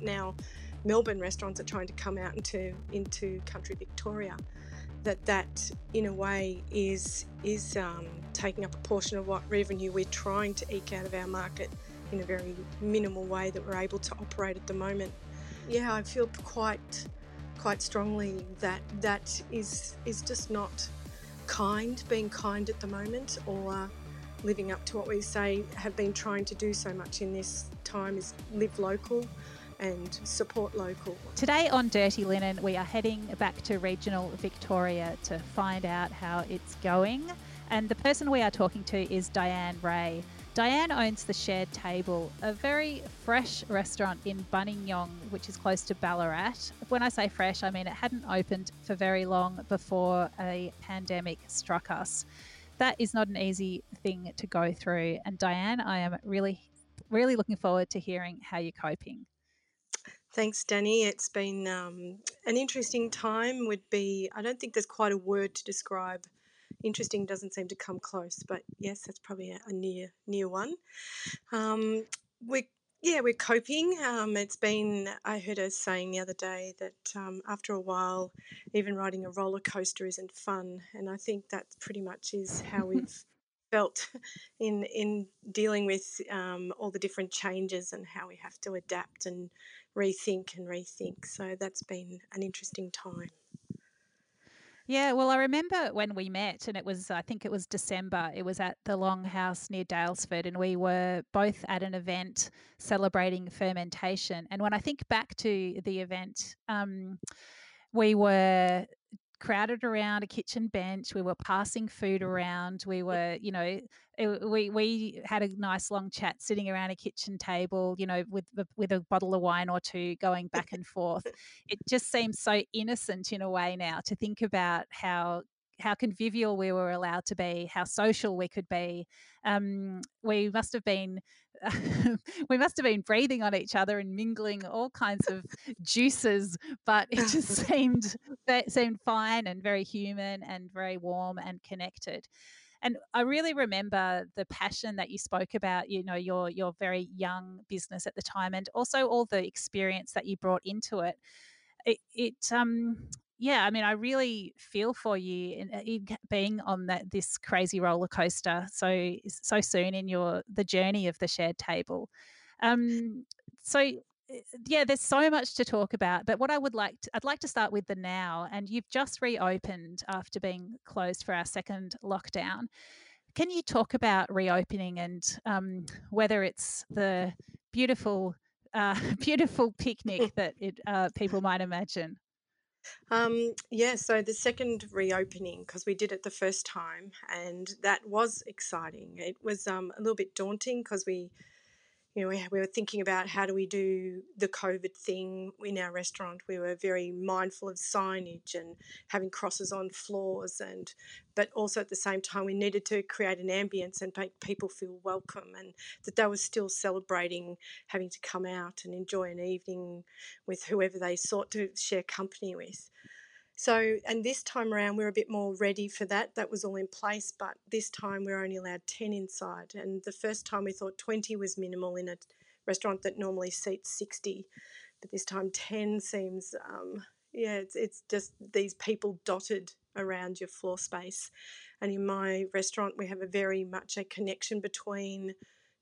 now Melbourne restaurants are trying to come out into into country Victoria, that that in a way is is um, taking up a portion of what revenue we're trying to eke out of our market in a very minimal way that we're able to operate at the moment. Yeah, I feel quite quite strongly that that is is just not kind, being kind at the moment, or living up to what we say have been trying to do so much in this time is live local and support local. Today on Dirty Linen, we are heading back to regional Victoria to find out how it's going. And the person we are talking to is Diane Ray. Diane owns the Shared Table, a very fresh restaurant in Buninyong, which is close to Ballarat. When I say fresh, I mean it hadn't opened for very long before a pandemic struck us. That is not an easy thing to go through. And Diane, I am really, really looking forward to hearing how you're coping. Thanks, Danny. It's been um, an interesting time. Would be I don't think there's quite a word to describe. Interesting doesn't seem to come close, but yes, that's probably a, a near near one. Um, we yeah, we're coping. Um, it's been, I heard her saying the other day that um, after a while, even riding a roller coaster isn't fun. And I think that pretty much is how we've felt in in dealing with um, all the different changes and how we have to adapt and rethink and rethink. So that's been an interesting time. Yeah, well, I remember when we met, and it was, I think it was December. It was at the Longhouse near Daylesford, and we were both at an event celebrating fermentation. And when I think back to the event, um, we were crowded around a kitchen bench. We were passing food mm-hmm. around. We were, you know, it, we we had a nice long chat sitting around a kitchen table, you know, with with a bottle of wine or two, going back and forth. It just seems so innocent in a way now to think about how how convivial we were allowed to be, how social we could be. Um, we must have been we must have been breathing on each other and mingling all kinds of juices, but it just seemed that seemed fine and very human and very warm and connected. And I really remember the passion that you spoke about, you know, your your very young business at the time and also all the experience that you brought into it. It, it um yeah, I mean, I really feel for you in, uh, in being on that this crazy roller coaster so so soon in your the journey of the shared table. Um, so eh, yeah, there's so much to talk about, but what I would like to, I'd like to start with the now, and you've just reopened after being closed for our second lockdown. Can you talk about reopening and um, whether it's the beautiful, uh, beautiful picnic that it, uh, people might imagine? Um, yeah, so the second reopening, because we did it the first time, and that was exciting. It was um, a little bit daunting because we you know, we, we were thinking about how do we do the COVID thing in our restaurant. We were very mindful of signage and having crosses on floors, and but also at the same time we needed to create an ambience and make people feel welcome, and that they were still celebrating having to come out and enjoy an evening with whoever they sought to share company with. So, and this time around, we're a bit more ready for that. That was all in place, but this time we're only allowed 10 inside. And the first time we thought 20 was minimal in a restaurant that normally seats 60, but this time 10 seems, um, yeah, it's, it's just these people dotted around your floor space. And in my restaurant, we have a very much a connection between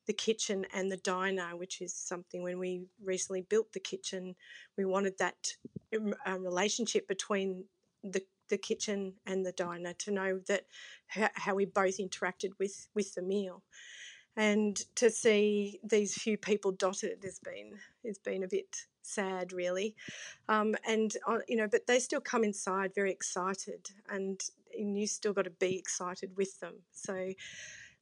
the kitchen and the diner, which is something when we recently built the kitchen, we wanted that uh, relationship between the the kitchen and the diner to know that how we both interacted with with the meal. And to see these few people dotted has been has been a bit sad really. Um, and uh, you know but they still come inside very excited and, and you still got to be excited with them. So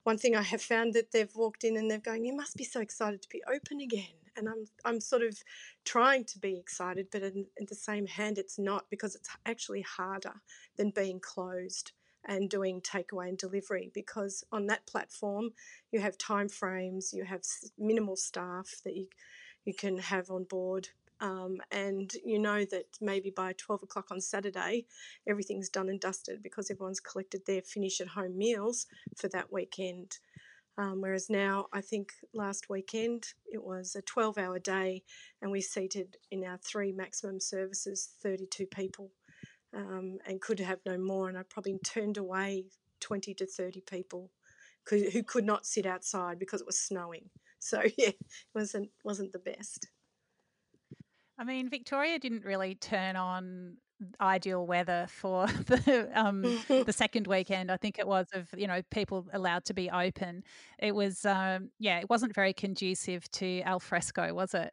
one thing I have found that they've walked in and they're going, "You must be so excited to be open again." And I'm I'm sort of trying to be excited, but in, in the same hand, it's not because it's actually harder than being closed and doing takeaway and delivery because on that platform you have time frames, you have minimal staff that you you can have on board um, and you know that maybe by 12 o'clock on Saturday, everything's done and dusted because everyone's collected their finish at home meals for that weekend. Um, whereas now, I think last weekend it was a 12 hour day and we seated in our three maximum services 32 people um, and could have no more. And I probably turned away 20 to 30 people who could not sit outside because it was snowing. So yeah, it wasn't wasn't the best. I mean, Victoria didn't really turn on ideal weather for the um, the second weekend. I think it was of you know people allowed to be open. It was um, yeah, it wasn't very conducive to al fresco, was it?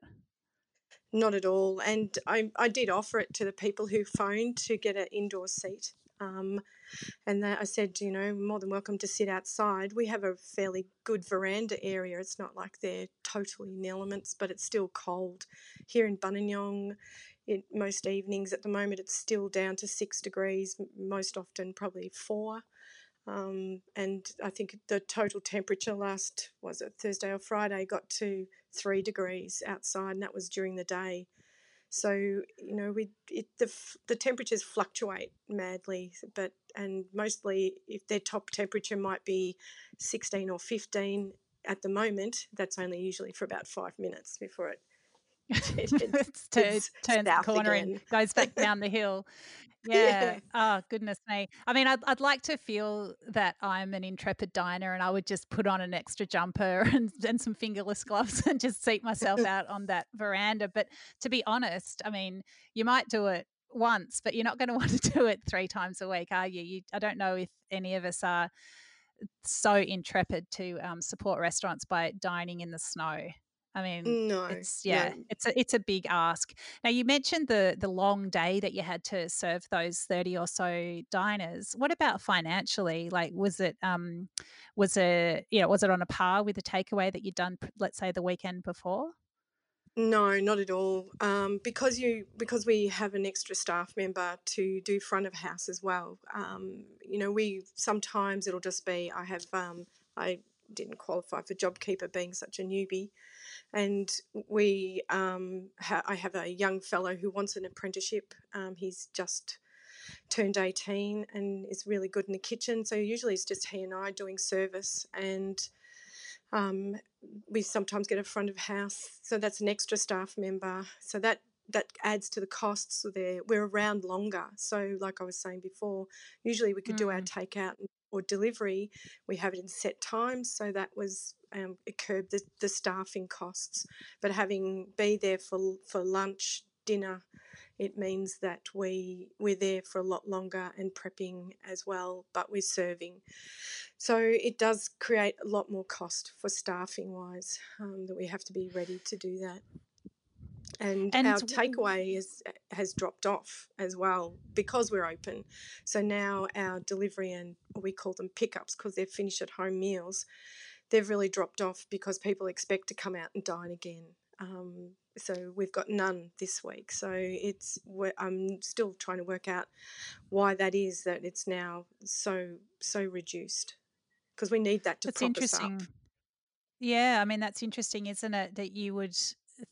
Not at all. And I, I did offer it to the people who phoned to get an indoor seat. Um, and I said, you know, more than welcome to sit outside. We have a fairly good veranda area. It's not like they're totally in elements, but it's still cold. Here in Buninyong, it, most evenings at the moment, it's still down to six degrees, most often probably four. Um, and I think the total temperature last was it Thursday or Friday got to three degrees outside, and that was during the day. So you know, we it, the the temperatures fluctuate madly, but and mostly if their top temperature might be sixteen or fifteen at the moment, that's only usually for about five minutes before it it, it, turns the corner again. and goes back down the hill. Yeah. Oh, goodness me. I mean, I'd, I'd like to feel that I'm an intrepid diner and I would just put on an extra jumper and, and some fingerless gloves and just seat myself out on that veranda. But to be honest, I mean, you might do it once, but you're not going to want to do it three times a week, are you? you I don't know if any of us are so intrepid to um, support restaurants by dining in the snow. I mean, no, it's yeah, no. it's a it's a big ask. Now you mentioned the the long day that you had to serve those thirty or so diners. What about financially? Like, was it um, was it you know was it on a par with the takeaway that you'd done, let's say, the weekend before? No, not at all. Um, because you because we have an extra staff member to do front of house as well. Um, you know, we sometimes it'll just be I have um, I didn't qualify for JobKeeper being such a newbie and we um, ha- I have a young fellow who wants an apprenticeship. Um, he's just turned 18 and is really good in the kitchen. So usually it's just he and I doing service and um, we sometimes get a front of house. So that's an extra staff member. So that that adds to the costs there. We're around longer. So like I was saying before, usually we could mm. do our mm. takeout or delivery. We have it in set times. So that was um, curb the, the staffing costs. But having be there for for lunch, dinner, it means that we we're there for a lot longer and prepping as well. But we're serving, so it does create a lot more cost for staffing wise um, that we have to be ready to do that. And, and, our takeaway is, has dropped off as well because we're open. So now our delivery and we call them pickups because they're finish at home meals they've really dropped off because people expect to come out and dine again. Um, so we've got none this week. So it's I'm still trying to work out why that is that it's now so so reduced because we need that to that's interesting. Yeah, I mean that's interesting, isn't it? That you would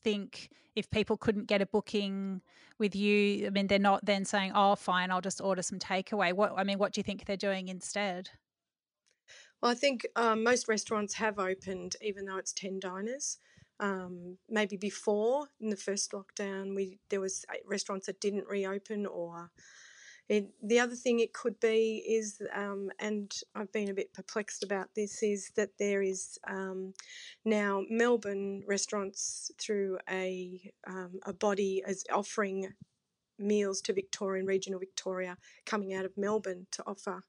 think if people couldn't get a booking with you, I mean they're not then saying, "Oh, fine, I'll just order some takeaway." What I mean, what do you think they're doing instead? Well, I think um, most restaurants have opened, even though it's ten diners. Um, maybe before in the first lockdown, we there was uh, restaurants that didn't reopen, or it, the other thing it could be is, um, and I've been a bit perplexed about this, is that there is um, now Melbourne restaurants through a um, a body is offering meals to Victorian regional Victoria coming out of Melbourne to offer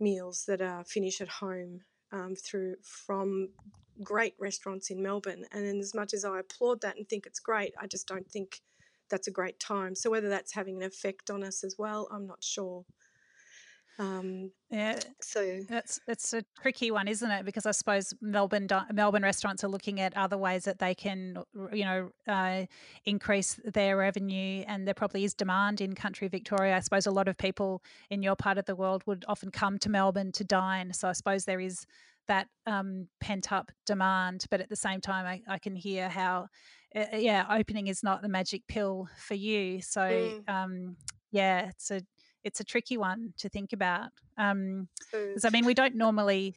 meals that are finished at home um, through from great restaurants in Melbourne. And as much as I applaud that and think it's great, I just don't think that's a great time. So whether that's having an effect on us as well, I'm not sure. Um, yeah, so that's it's a tricky one, isn't it? Because I suppose Melbourne Melbourne restaurants are looking at other ways that they can, you know, uh, increase their revenue, and there probably is demand in country Victoria. I suppose a lot of people in your part of the world would often come to Melbourne to dine, so I suppose there is that um, pent up demand. But at the same time, I, I can hear how, uh, yeah, opening is not the magic pill for you. So. Mm. Um, yeah, it's a it's a tricky one to think about. Um, because I mean, we don't normally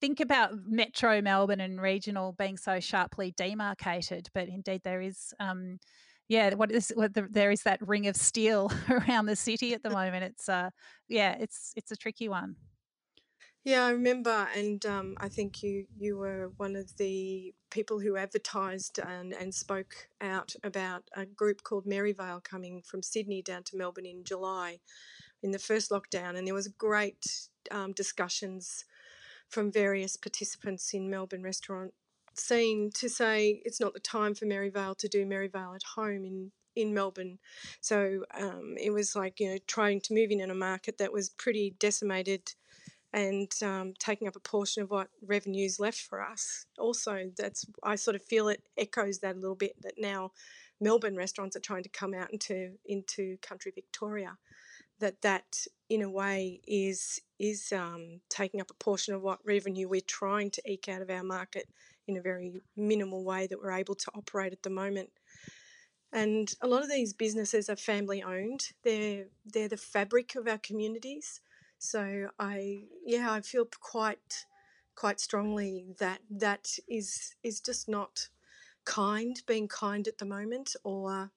think about metro Melbourne and regional being so sharply demarcated, but indeed there is. Um, yeah, what is what the, there is that ring of steel around the city at the moment. It's uh, yeah, it's it's a tricky one. Yeah, I remember, and um, I think you you were one of the people who advertised and, and spoke out about a group called Merivale coming from Sydney down to Melbourne in July, in the first lockdown, and there was great um, discussions from various participants in Melbourne restaurant scene to say it's not the time for Merivale to do Merivale at home in in Melbourne. So um, it was like you know trying to move in in a market that was pretty decimated and um, taking up a portion of what revenue's left for us. Also, that's I sort of feel it echoes that a little bit that now Melbourne restaurants are trying to come out into into country Victoria. That that in a way is is um, taking up a portion of what revenue we're trying to eke out of our market in a very minimal way that we're able to operate at the moment. And a lot of these businesses are family owned. They're they're the fabric of our communities. So I yeah, I feel quite quite strongly that that is is just not kind, being kind at the moment, or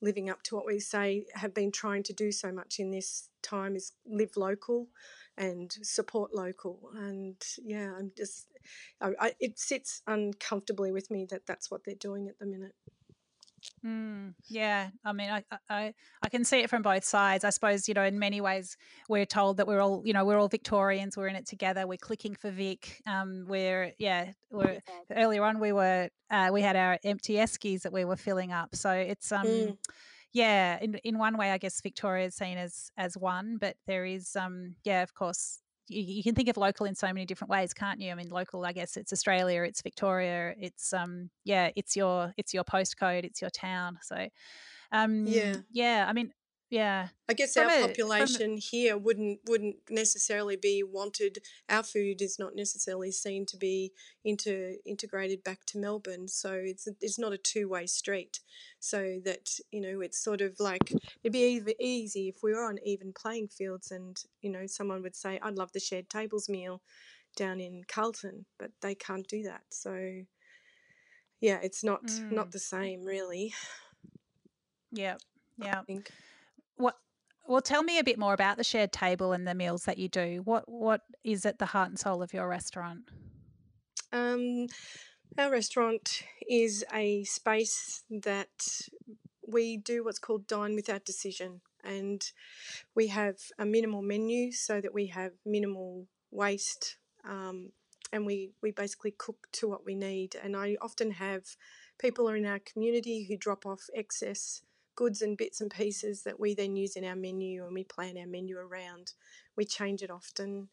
living up to what we say have been trying to do so much in this time is live local and support local. And yeah, I'm just I, I, it sits uncomfortably with me that that's what they're doing at the minute. Mm, yeah, I mean, I, I I can see it from both sides. I suppose you know, in many ways, we're told that we're all you know we're all Victorians. We're in it together. We're clicking for Vic. Um, we're yeah, we're earlier on we were uh, we had our empty eskies that we were filling up. So it's um. Mm. Yeah, in in one way, I guess Victoria is seen as as one, but there is um yeah, of course, you, you, can think of local in so many different ways, can't you? I mean, local, I guess it's Australia, it's Victoria, it's um, yeah, it's your it's your postcode, it's your town. So, um, yeah, yeah. I mean, yeah. I guess from our a, population a, here wouldn't wouldn't necessarily be wanted. Our food is not necessarily seen to be inter, integrated back to Melbourne, so it's it's not a two way street. So that you know, it's sort of like it'd be easy if we were on even playing fields, and you know, someone would say, "I'd love the shared tables meal down in Carlton," but they can't do that. So yeah, it's not mm. not the same, really. Yeah, yeah. What? Well, tell me a bit more about the shared table and the meals that you do. What What is at the heart and soul of your restaurant? Um, our restaurant is a space that we do what's called dine without decision, and we have a minimal menu so that we have minimal waste, um, and we we basically cook to what we need. And I often have people in our community who drop off excess goods and bits and pieces that we then use in our menu and we plan our menu around. We change it often.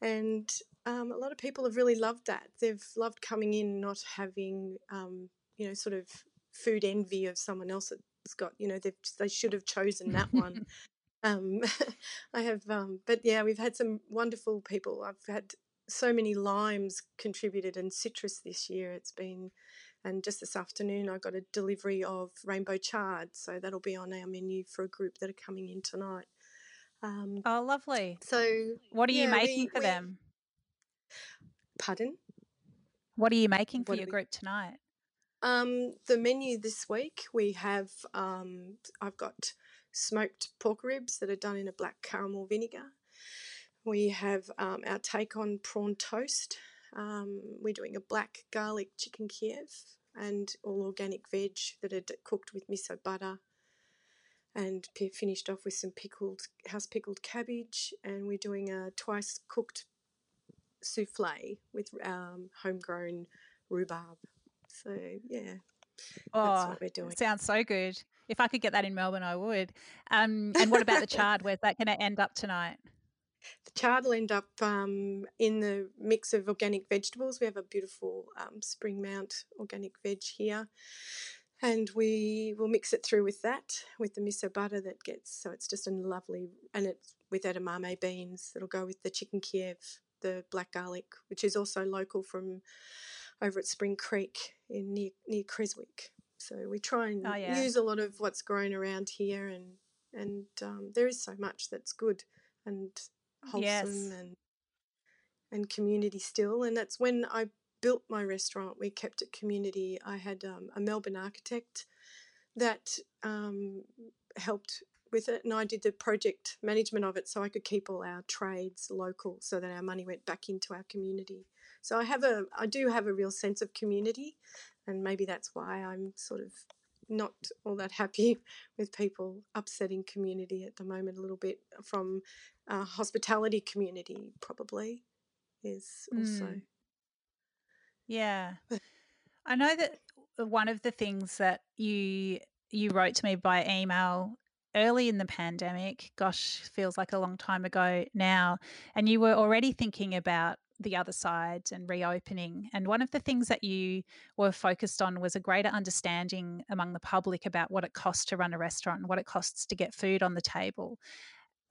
And um, a lot of people have really loved that. They've loved coming in, not having, um, you know, sort of food envy of someone else that's got, you know, they should have chosen that one. um, I have, um, but yeah, we've had some wonderful people. I've had so many limes contributed and citrus this year. It's been and just this afternoon, I got a delivery of rainbow chard, so that'll be on our menu for a group that are coming in tonight. Um, oh, lovely! So, what are yeah, you making we, for we, them? Pardon? What are you making for what your we, group tonight? Um, the menu this week we have. Um, I've got smoked pork ribs that are done in a black caramel vinegar. We have um, our take on prawn toast um, we're doing a black garlic chicken Kiev and all organic veg that are cooked with miso butter and finished off with some pickled house pickled cabbage and we're doing a twice cooked souffle with um, homegrown rhubarb. So yeah, oh, that's what we're doing. Sounds so good. If I could get that in Melbourne, I would. Um, and what about the chard? Where's that going to end up tonight? The chard will end up um, in the mix of organic vegetables. We have a beautiful um, Spring Mount organic veg here. And we will mix it through with that, with the miso butter that gets, so it's just a lovely, and it's with edamame beans that'll go with the chicken Kiev, the black garlic, which is also local from over at Spring Creek in near, near Creswick. So we try and oh, yeah. use a lot of what's grown around here, and and um, there is so much that's good and wholesome yes. and and community still. And that's when I built my restaurant. We kept it community. I had um, a Melbourne architect that um, helped with it, and I did the project management of it so I could keep all our trades local so that our money went back into our community. So I have a, I do have a real sense of community, and maybe that's why I'm sort of not all that happy with people upsetting community at the moment a little bit from uh, hospitality community probably is also mm. yeah i know that one of the things that you you wrote to me by email early in the pandemic gosh feels like a long time ago now and you were already thinking about the other side and reopening. And one of the things that you were focused on was a greater understanding among the public about what it costs to run a restaurant and what it costs to get food on the table.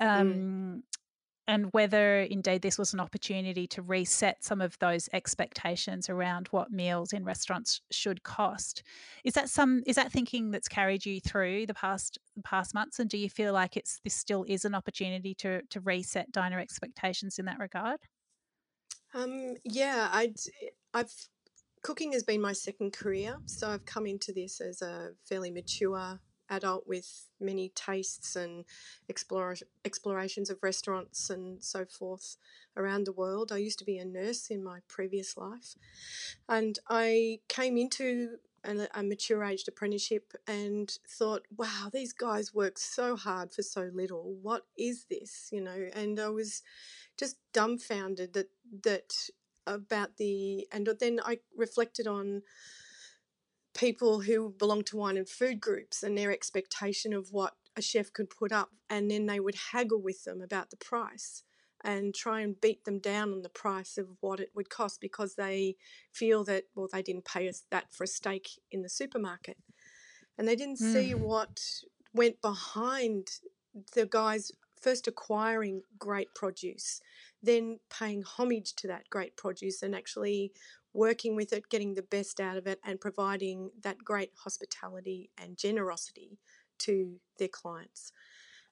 Mm. Um, mm. And whether indeed this was an opportunity to reset some of those expectations around what meals in restaurants should cost, is that some is that thinking that's carried you through the past the past months? And do you feel like it's this still is an opportunity to to reset diner expectations in that regard? Um, yeah, i I've cooking has been my second career, so I've come into this as a fairly mature adult with many tastes and explore, explorations of restaurants and so forth around the world. I used to be a nurse in my previous life, and I came into a, a mature aged apprenticeship and thought, wow, these guys work so hard for so little. What is this? You know, and I was just dumbfounded that that about the and then I reflected on people who belong to wine and food groups and their expectation of what a chef could put up and then they would haggle with them about the price and try and beat them down on the price of what it would cost because they feel that well they didn't pay us that for a steak in the supermarket and they didn't mm. see what went behind the guys first acquiring great produce, then paying homage to that great produce and actually working with it, getting the best out of it, and providing that great hospitality and generosity to their clients.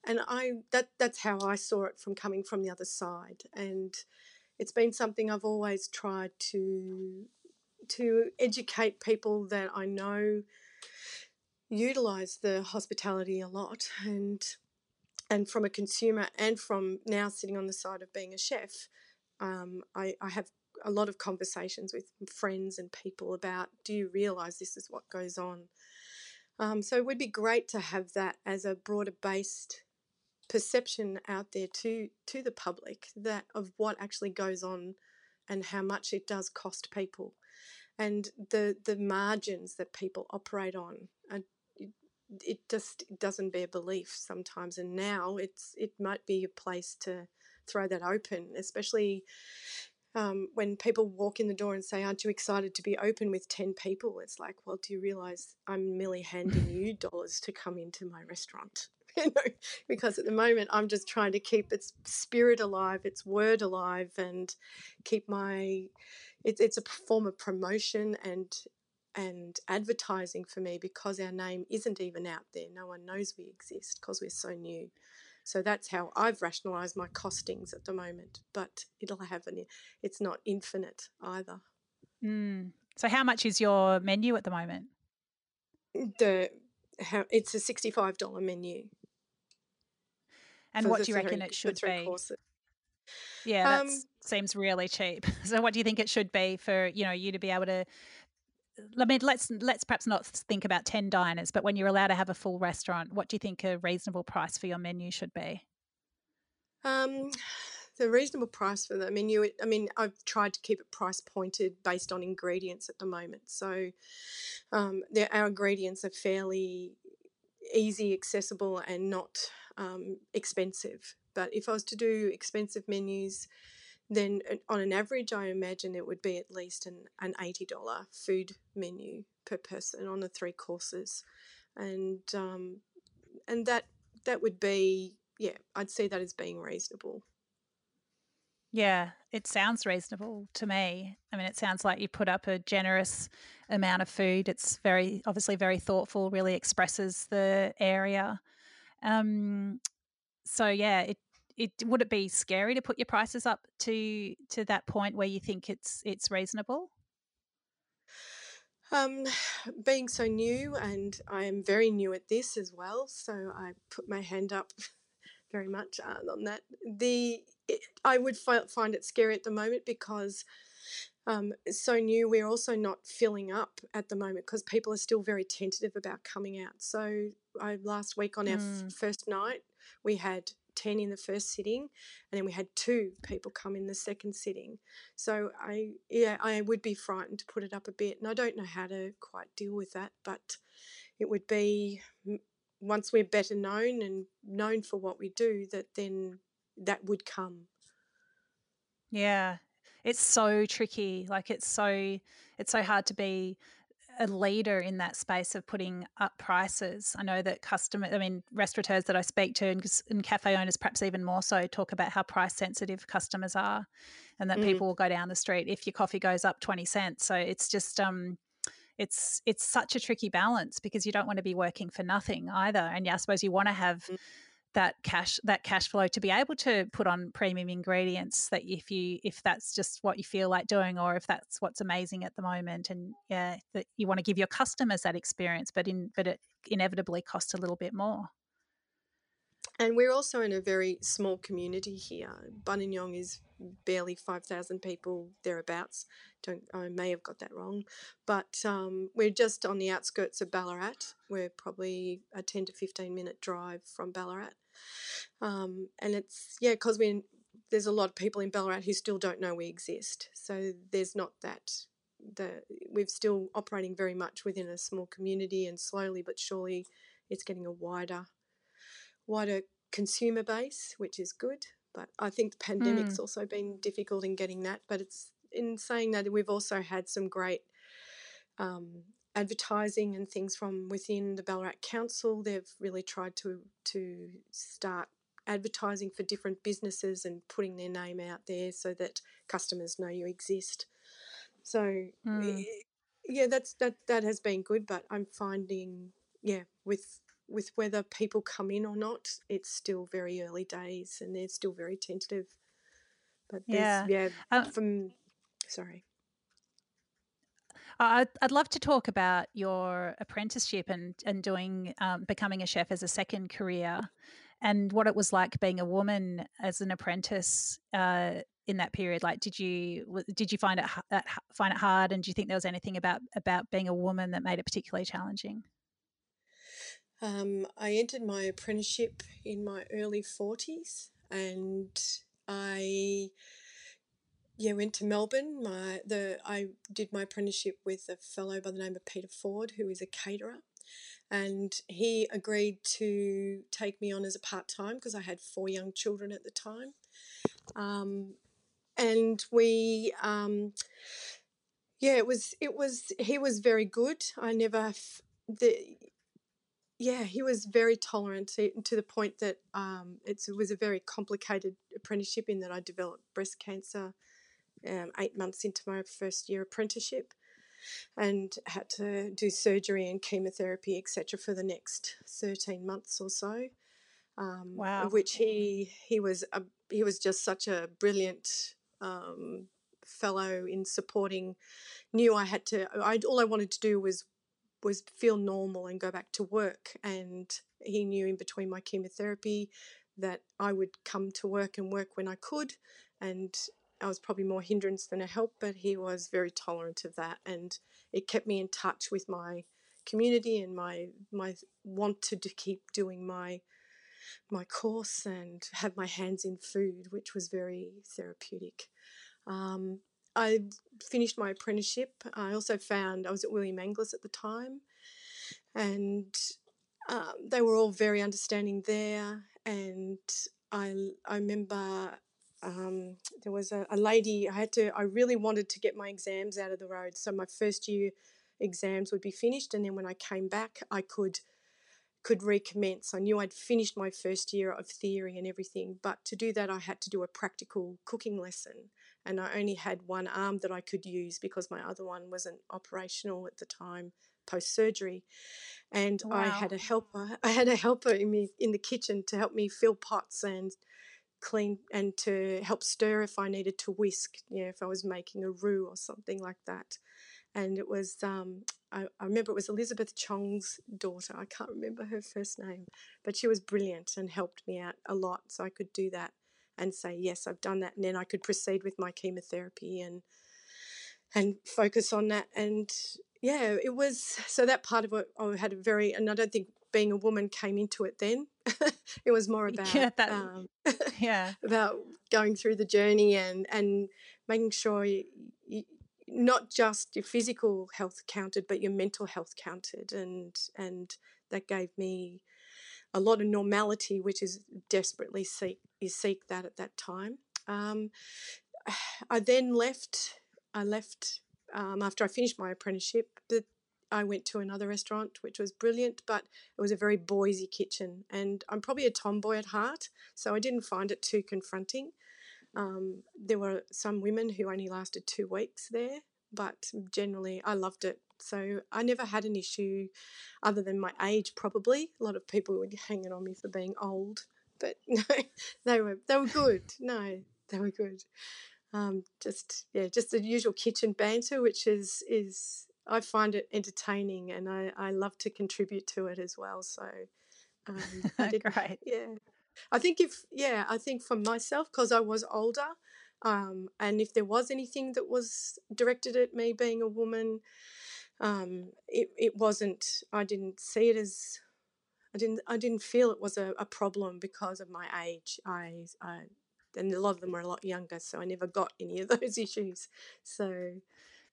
And I that that's how I saw it from coming from the other side. And it's been something I've always tried to to educate people that I know utilize the hospitality a lot and and from a consumer and from now sitting on the side of being a chef, um, I, I, have a lot of conversations with friends and people about do you realize this is what goes on? Um, so it would be great to have that as a broader based perception out there to to the public that of what actually goes on and how much it does cost people. And the the margins that people operate on are it just doesn't bear belief sometimes. And now it's it might be a place to throw that open especially um, when people walk in the door and say aren't you excited to be open with 10 people? It's like well do you realize i'm merely handing you dollars to come into my restaurant you know because at the moment i'm just trying to keep its spirit alive its word alive and keep my it's, it's a form of promotion and and advertising for me because our name isn't even out there. No one knows we exist because we're so new. So that's how I've rationalised my costings at the moment. But it'll have an, it's not infinite either. Mm. So how much is your menu at the moment? The how it's a sixty-five dollar menu. And what do you reckon it should be? Courses. Yeah, that um, seems really cheap. So what do you think it should be for you know you to be able to I mean, let's let's perhaps not think about ten diners, but when you're allowed to have a full restaurant, what do you think a reasonable price for your menu should be? Um, the reasonable price for the menu. I mean, I've tried to keep it price pointed based on ingredients at the moment. So, um, our ingredients are fairly easy, accessible, and not um, expensive. But if I was to do expensive menus, then uh, on an average, I imagine it would be at least an, an $80 food menu per person on the three courses. And, um, and that, that would be, yeah, I'd see that as being reasonable. Yeah, it sounds reasonable to me. I mean, it sounds like you put up a generous amount of food. It's very, obviously, very thoughtful, really expresses the area. Um, so, yeah, it it would it be scary to put your prices up to to that point where you think it's it's reasonable? Um, being so new, and I am very new at this as well, so I put my hand up very much uh, on that. The it, I would fi- find it scary at the moment because um, so new. We're also not filling up at the moment because people are still very tentative about coming out. So I last week on our Mm. f- first night, we had 10 in the first sitting and then we had two people come in the second sitting. So I yeah, I would be frightened to put it up a bit and I don't know how to quite deal with that, but it would be once we're better known and known for what we do that then that would come. Yeah. It's so tricky. Like it's so it's so hard to be a leader in that space of putting up prices. I know that customer I mean restaurateurs that I speak to and, and cafe owners perhaps even more so talk about how price sensitive customers are and that Mm. people will go down the street if your coffee goes up 20 cents. So it's just um it's it's such a tricky balance because you don't want to be working for nothing either. And yeah, I suppose you want to have Mm. That cash that cash flow to be able to put on premium ingredients that if you if that's just what you feel like doing or if that's what's amazing at the moment and yeah that you want to give your customers that experience but in but it inevitably costs a little bit more And we're also in a very small community here. Buninyong is barely 5,000 people thereabouts. Don't I may have got that wrong, but um, we're just on the outskirts of Ballarat. We're probably a 10 to 15 minute drive from Ballarat, um, and it's yeah because we there's a lot of people in Ballarat who still don't know we exist. So there's not that the we're still operating very much within a small community, and slowly but surely it's getting a wider wider consumer base, which is good. But I think the pandemic's Mm. also been difficult in getting that. But it's in saying that we've also had some great um, advertising and things from within the Ballarat Council. They've really tried to to start advertising for different businesses and putting their name out there so that customers know you exist. So Mm. eh, yeah, that's that that has been good. But I'm finding yeah with with whether people come in or not, it's still very early days and they're still very tentative. But there's yeah yeah uh, from sorry. I'd, I'd love to talk about your apprenticeship and, and doing um, becoming a chef as a second career and what it was like being a woman as an apprentice uh, in that period like did you did you find it h- that h- find it hard and do you think there was anything about about being a woman that made it particularly challenging Um, I entered my apprenticeship in my early forties, and I yeah went to Melbourne. My the I did my apprenticeship with a fellow by the name of Peter Ford, who is a caterer, and he agreed to take me on as a part time because I had four young children at the time. Um, and we um, yeah it was it was he was very good. I never the yeah, he was very tolerant to, to the point that um, it's, it was a very complicated apprenticeship in that I developed breast cancer um, eight months into my first year apprenticeship and had to do surgery and chemotherapy, etc., for the next 13 months or so. Um, wow of which he he was a, he was just such a brilliant um, fellow in supporting. Knew I had to. I all I wanted to do was was feel normal and go back to work. And he knew in between my chemotherapy that I would come to work and work when I could. And I was probably more hindrance than a help, but he was very tolerant of that. And it kept me in touch with my community and my my want to do, keep doing my my course and have my hands in food, which was very therapeutic. Um, I finished my apprenticeship. I also found I was at William Angliss at the time, and um, they were all very understanding there. And I I remember um, there was a, a lady I had to I really wanted to get my exams out of the road, so my first year exams would be finished, and then when I came back, I could could recommence. I knew I'd finished my first year of theory and everything, but to do that, I had to do a practical cooking lesson. And I only had one arm that I could use because my other one wasn't operational at the time post surgery. And I had a helper. I had a helper in me in the kitchen to help me fill pots and clean and to help stir if I needed to whisk, you know, if I was making a roux or something like that. And it was, um, I, I, remember it was Elizabeth Chong's daughter. I can't remember her first name, but she was brilliant and helped me out a lot. So I could do that and say, yes, I've done that. And then I could proceed with my chemotherapy and and focus on that. And yeah, it was so that part of it I had a very and I don't think being a woman came into it then. it was more about yeah, that, um, yeah. about going through the journey and and making sure you, you, not just your physical health counted, but your mental health counted, and and that gave me a lot of normality, which is desperately seek you seek that at that time. Um, I then left. I left um, after I finished my apprenticeship. I went to another restaurant, which was brilliant, but it was a very boysy kitchen. And I'm probably a tomboy at heart, so I didn't find it too confronting. Um, there were some women who only lasted two weeks there, but generally I loved it. So I never had an issue other than my age, probably. A lot of people were hanging on me for being old, but no, they were they were good. No, they were good. Um, just yeah, just the usual kitchen banter, which is is I find it entertaining and I, I love to contribute to it as well. So um, I did, Great. Yeah. I think if, yeah, I think for myself, because I was older, um, and if there was anything that was directed at me being a woman, um, it, it wasn't, I didn't see it as, I didn't, I didn't feel it was a, a problem because of my age. I, I, and a lot of them were a lot younger, so I never got any of those issues. So,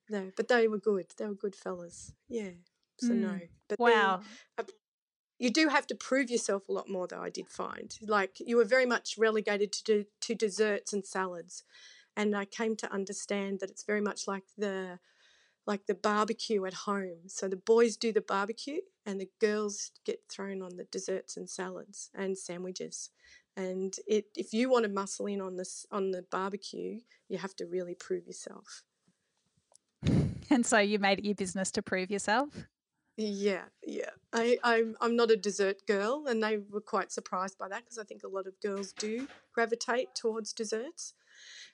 no, but they were good. They were good fellas. Yeah. So mm. no. But wow. Then, uh, you do have to prove yourself a lot more, though. I did find like you were very much relegated to do, to desserts and salads, and I came to understand that it's very much like the like the barbecue at home. So the boys do the barbecue, and the girls get thrown on the desserts and salads and sandwiches. And it, if you want to muscle in on this on the barbecue, you have to really prove yourself. And so you made it your business to prove yourself? Yeah, yeah. I, I'm, I'm not a dessert girl, and they were quite surprised by that because I think a lot of girls do gravitate towards desserts.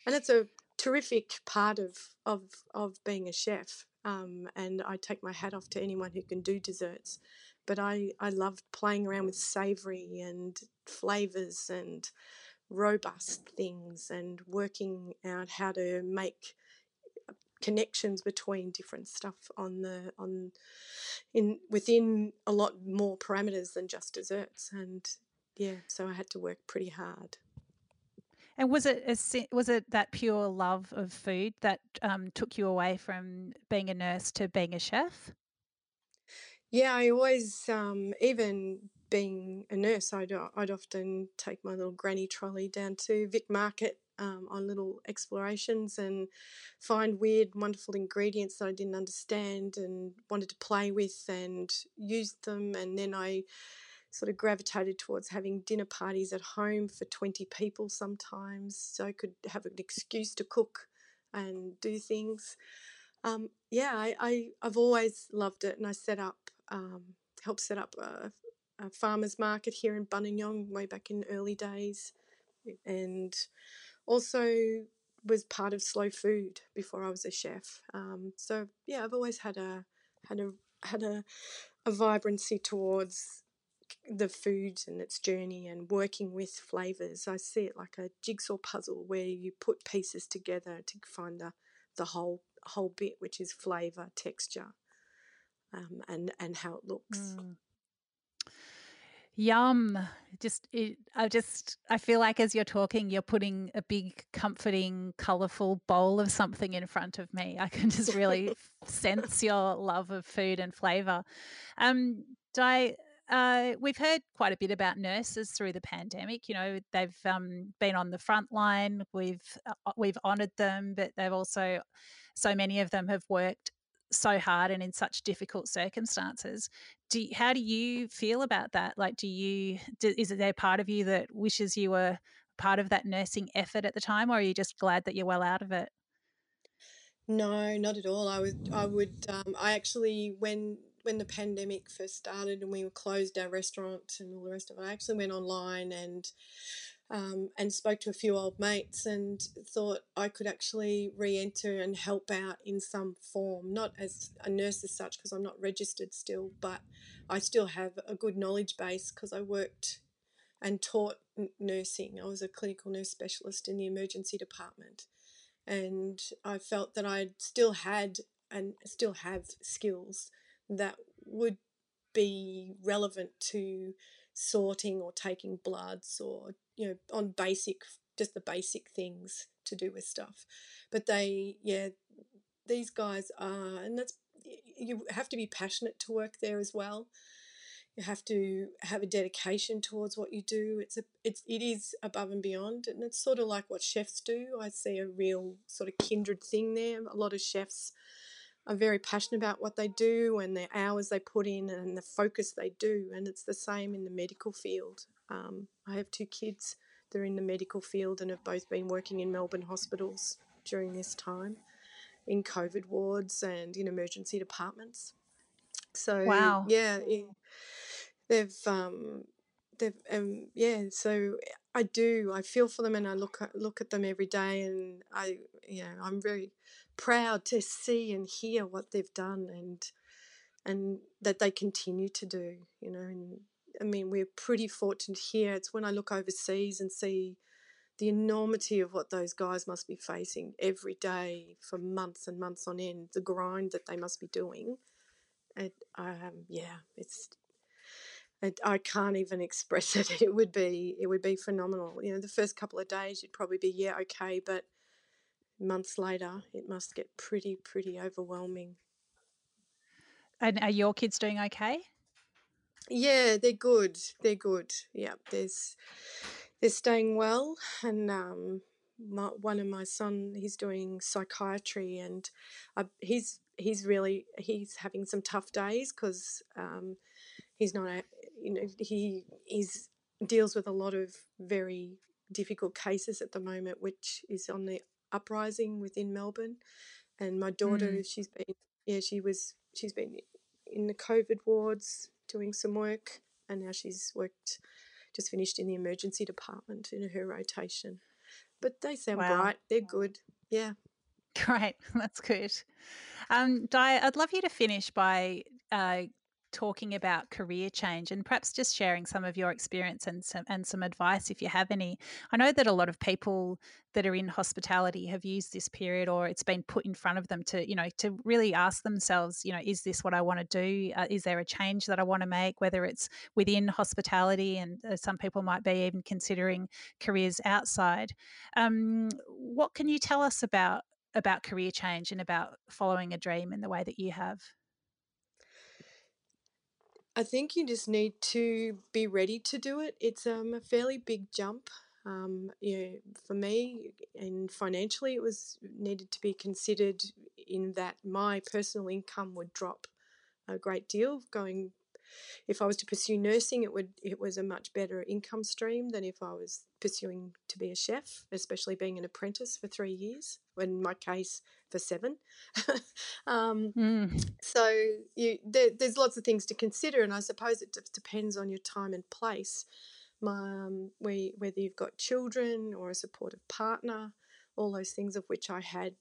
And it's a terrific part of, of, of being a chef. Um, and I take my hat off to anyone who can do desserts. But I, I loved playing around with savoury and flavours and robust things and working out how to make connections between different stuff on the on in within a lot more parameters than just desserts and yeah so i had to work pretty hard and was it a, was it that pure love of food that um, took you away from being a nurse to being a chef yeah i always um, even being a nurse I'd, I'd often take my little granny trolley down to vic market um, on little explorations and find weird, wonderful ingredients that I didn't understand and wanted to play with and use them. And then I sort of gravitated towards having dinner parties at home for 20 people sometimes so I could have an excuse to cook and do things. Um, yeah, I, I, have always loved it and I set up, um, helped set up a, a farmer's market here in Buninyong way back in early days and also was part of slow food before I was a chef. Um, so yeah, I've always had a had a had a, a vibrancy towards the food and its journey and working with flavors. I see it like a jigsaw puzzle where you put pieces together to find the the whole whole bit, which is flavor, texture, um, and and how it looks. Mm. Yum. Just, it, I just, I feel like as you're talking, you're putting a big, comforting, colorful bowl of something in front of me. I can just really sense your love of food and flavor. Um, Di, uh, we've heard quite a bit about nurses through the pandemic. You know, they've um, been on the front line. We've uh, we've honoured them, but they've also so many of them have worked so hard and in such difficult circumstances. Do you, how do you feel about that? Like, do you do, is there part of you that wishes you were part of that nursing effort at the time, or are you just glad that you're well out of it? No, not at all. I would, I would, um, I actually when when the pandemic first started and we were closed our restaurant and all the rest of it, I actually went online and um, and spoke to a few old mates and thought I could actually re enter and help out in some form, not as a nurse as such, because I'm not registered still, but I still have a good knowledge base because I worked and taught nursing. I was a clinical nurse specialist in the emergency department. And I felt that I still had and still have skills that would be relevant to sorting or taking bloods or you know on basic just the basic things to do with stuff. But they yeah these guys are and that's you have to be passionate to work there as well. You have to have a dedication towards what you do. It's a it's it is above and beyond and it's sort of like what chefs do. I see a real sort of kindred thing there. A lot of chefs are very passionate about what they do and the hours they put in and the focus they do. And it's the same in the medical field. Um, I have two kids that are in the medical field and have both been working in Melbourne hospitals during this time in COVID wards and in emergency departments. So, wow. yeah, they've, um, they've, um, yeah, so I do. I feel for them and I look at, look at them every day and I, you know, I'm very proud to see and hear what they've done and and that they continue to do you know and i mean we're pretty fortunate here it's when i look overseas and see the enormity of what those guys must be facing every day for months and months on end the grind that they must be doing and um, yeah it's it, I can't even express it. It would be it would be phenomenal. You know, the first couple of days you'd probably be yeah okay, but months later, it must get pretty, pretty overwhelming. And are your kids doing okay? Yeah, they're good. They're good. Yeah, there's they're staying well, and um, my, one of my son he's doing psychiatry, and I, he's he's really he's having some tough days because um, he's not a you know he he's deals with a lot of very difficult cases at the moment, which is on the uprising within Melbourne. And my daughter, mm. she's been, yeah, she was, she's been in the COVID wards doing some work, and now she's worked, just finished in the emergency department in her rotation. But they sound wow. bright. They're good. Yeah. Great. That's good. Um, Di, I'd love you to finish by uh, talking about career change and perhaps just sharing some of your experience and some and some advice if you have any. I know that a lot of people that are in hospitality have used this period or it's been put in front of them to you know to really ask themselves you know is this what I want to do? Uh, is there a change that I want to make? Whether it's within hospitality and uh, some people might be even considering careers outside. Um, what can you tell us about about career change and about following a dream in the way that you have I think you just need to be ready to do it. It's um, a fairly big jump. Um, you know, for me, and financially, it was needed to be considered in that my personal income would drop a great deal going if I was to pursue nursing, it would it was a much better income stream than if I was pursuing to be a chef, especially being an apprentice for three years. In my case, for seven. um, mm. So you, there, there's lots of things to consider, and I suppose it depends on your time and place. Um, whether you've got children or a supportive partner, all those things of which I had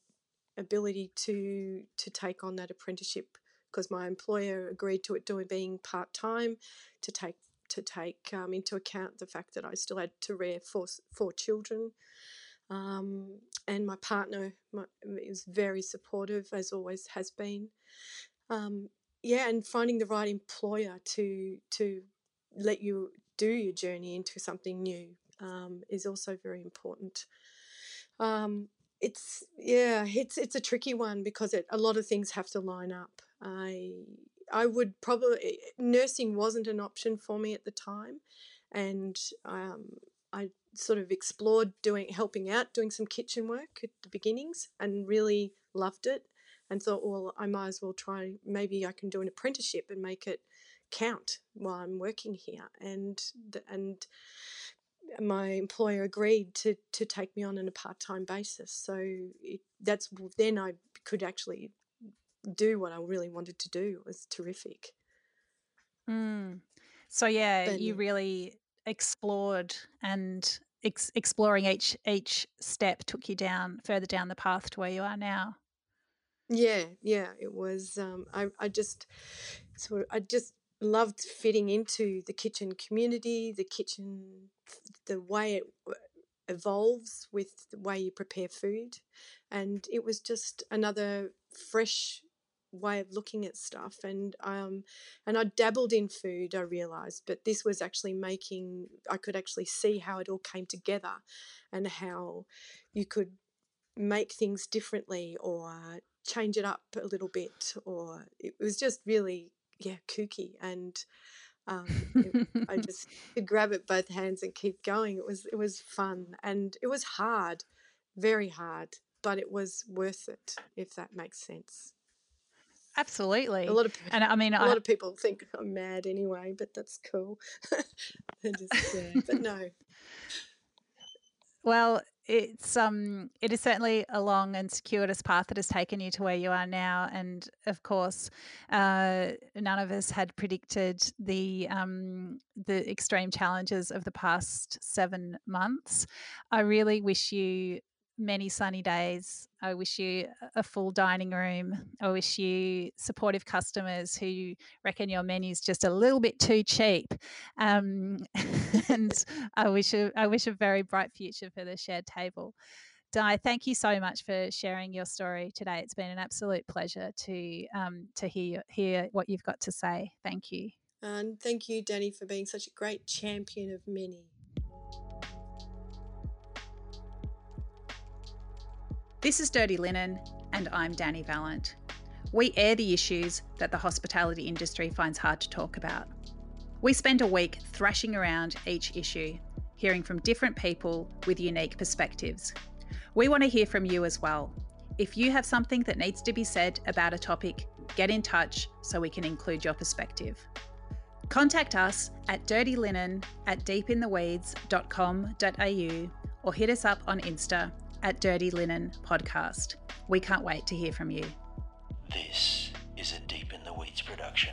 ability to to take on that apprenticeship because my employer agreed to it doing being part time to take to take um, into account the fact that I still had to rear four, four children. Um, and my partner was very supportive, as always has been. Um, yeah, and finding the right employer to to let you do your journey into something new um, is also very important. Um, it's yeah, it's it's a tricky one because it, a lot of things have to line up. I I would probably nursing wasn't an option for me at the time, and um, I sort of explored doing helping out, doing some kitchen work at the beginnings, and really loved it, and thought, well, I might as well try. Maybe I can do an apprenticeship and make it count while I'm working here, and and my employer agreed to to take me on on a part time basis. So it, that's then I could actually do what I really wanted to do. It was terrific. Mm. So yeah, but, you really explored and ex- exploring each each step took you down further down the path to where you are now. Yeah, yeah, it was. Um, I I just sort of I just loved fitting into the kitchen community, the kitchen, the way it evolves with the way you prepare food, and it was just another fresh way of looking at stuff and um and I dabbled in food I realized but this was actually making I could actually see how it all came together and how you could make things differently or change it up a little bit or it was just really yeah kooky and um, it, I just could grab it both hands and keep going. It was it was fun and it was hard very hard but it was worth it if that makes sense Absolutely. A lot of and I mean, a I, lot of people think I'm mad anyway, but that's cool. just, yeah, but no. Well, it's um, it is certainly a long and circuitous path that has taken you to where you are now, and of course, uh, none of us had predicted the um, the extreme challenges of the past seven months. I really wish you many sunny days. I wish you a full dining room. I wish you supportive customers who reckon your menu's just a little bit too cheap. Um, and I wish a, I wish a very bright future for the shared table. Di, thank you so much for sharing your story today. It's been an absolute pleasure to um, to hear hear what you've got to say. Thank you. And thank you, Danny, for being such a great champion of many. This is Dirty Linen, and I'm Danny Valent. We air the issues that the hospitality industry finds hard to talk about. We spend a week thrashing around each issue, hearing from different people with unique perspectives. We want to hear from you as well. If you have something that needs to be said about a topic, get in touch so we can include your perspective. Contact us at dirtylinen at deepintheweeds.com.au or hit us up on Insta at Dirty Linen Podcast. We can't wait to hear from you. This is a Deep in the Weeds production.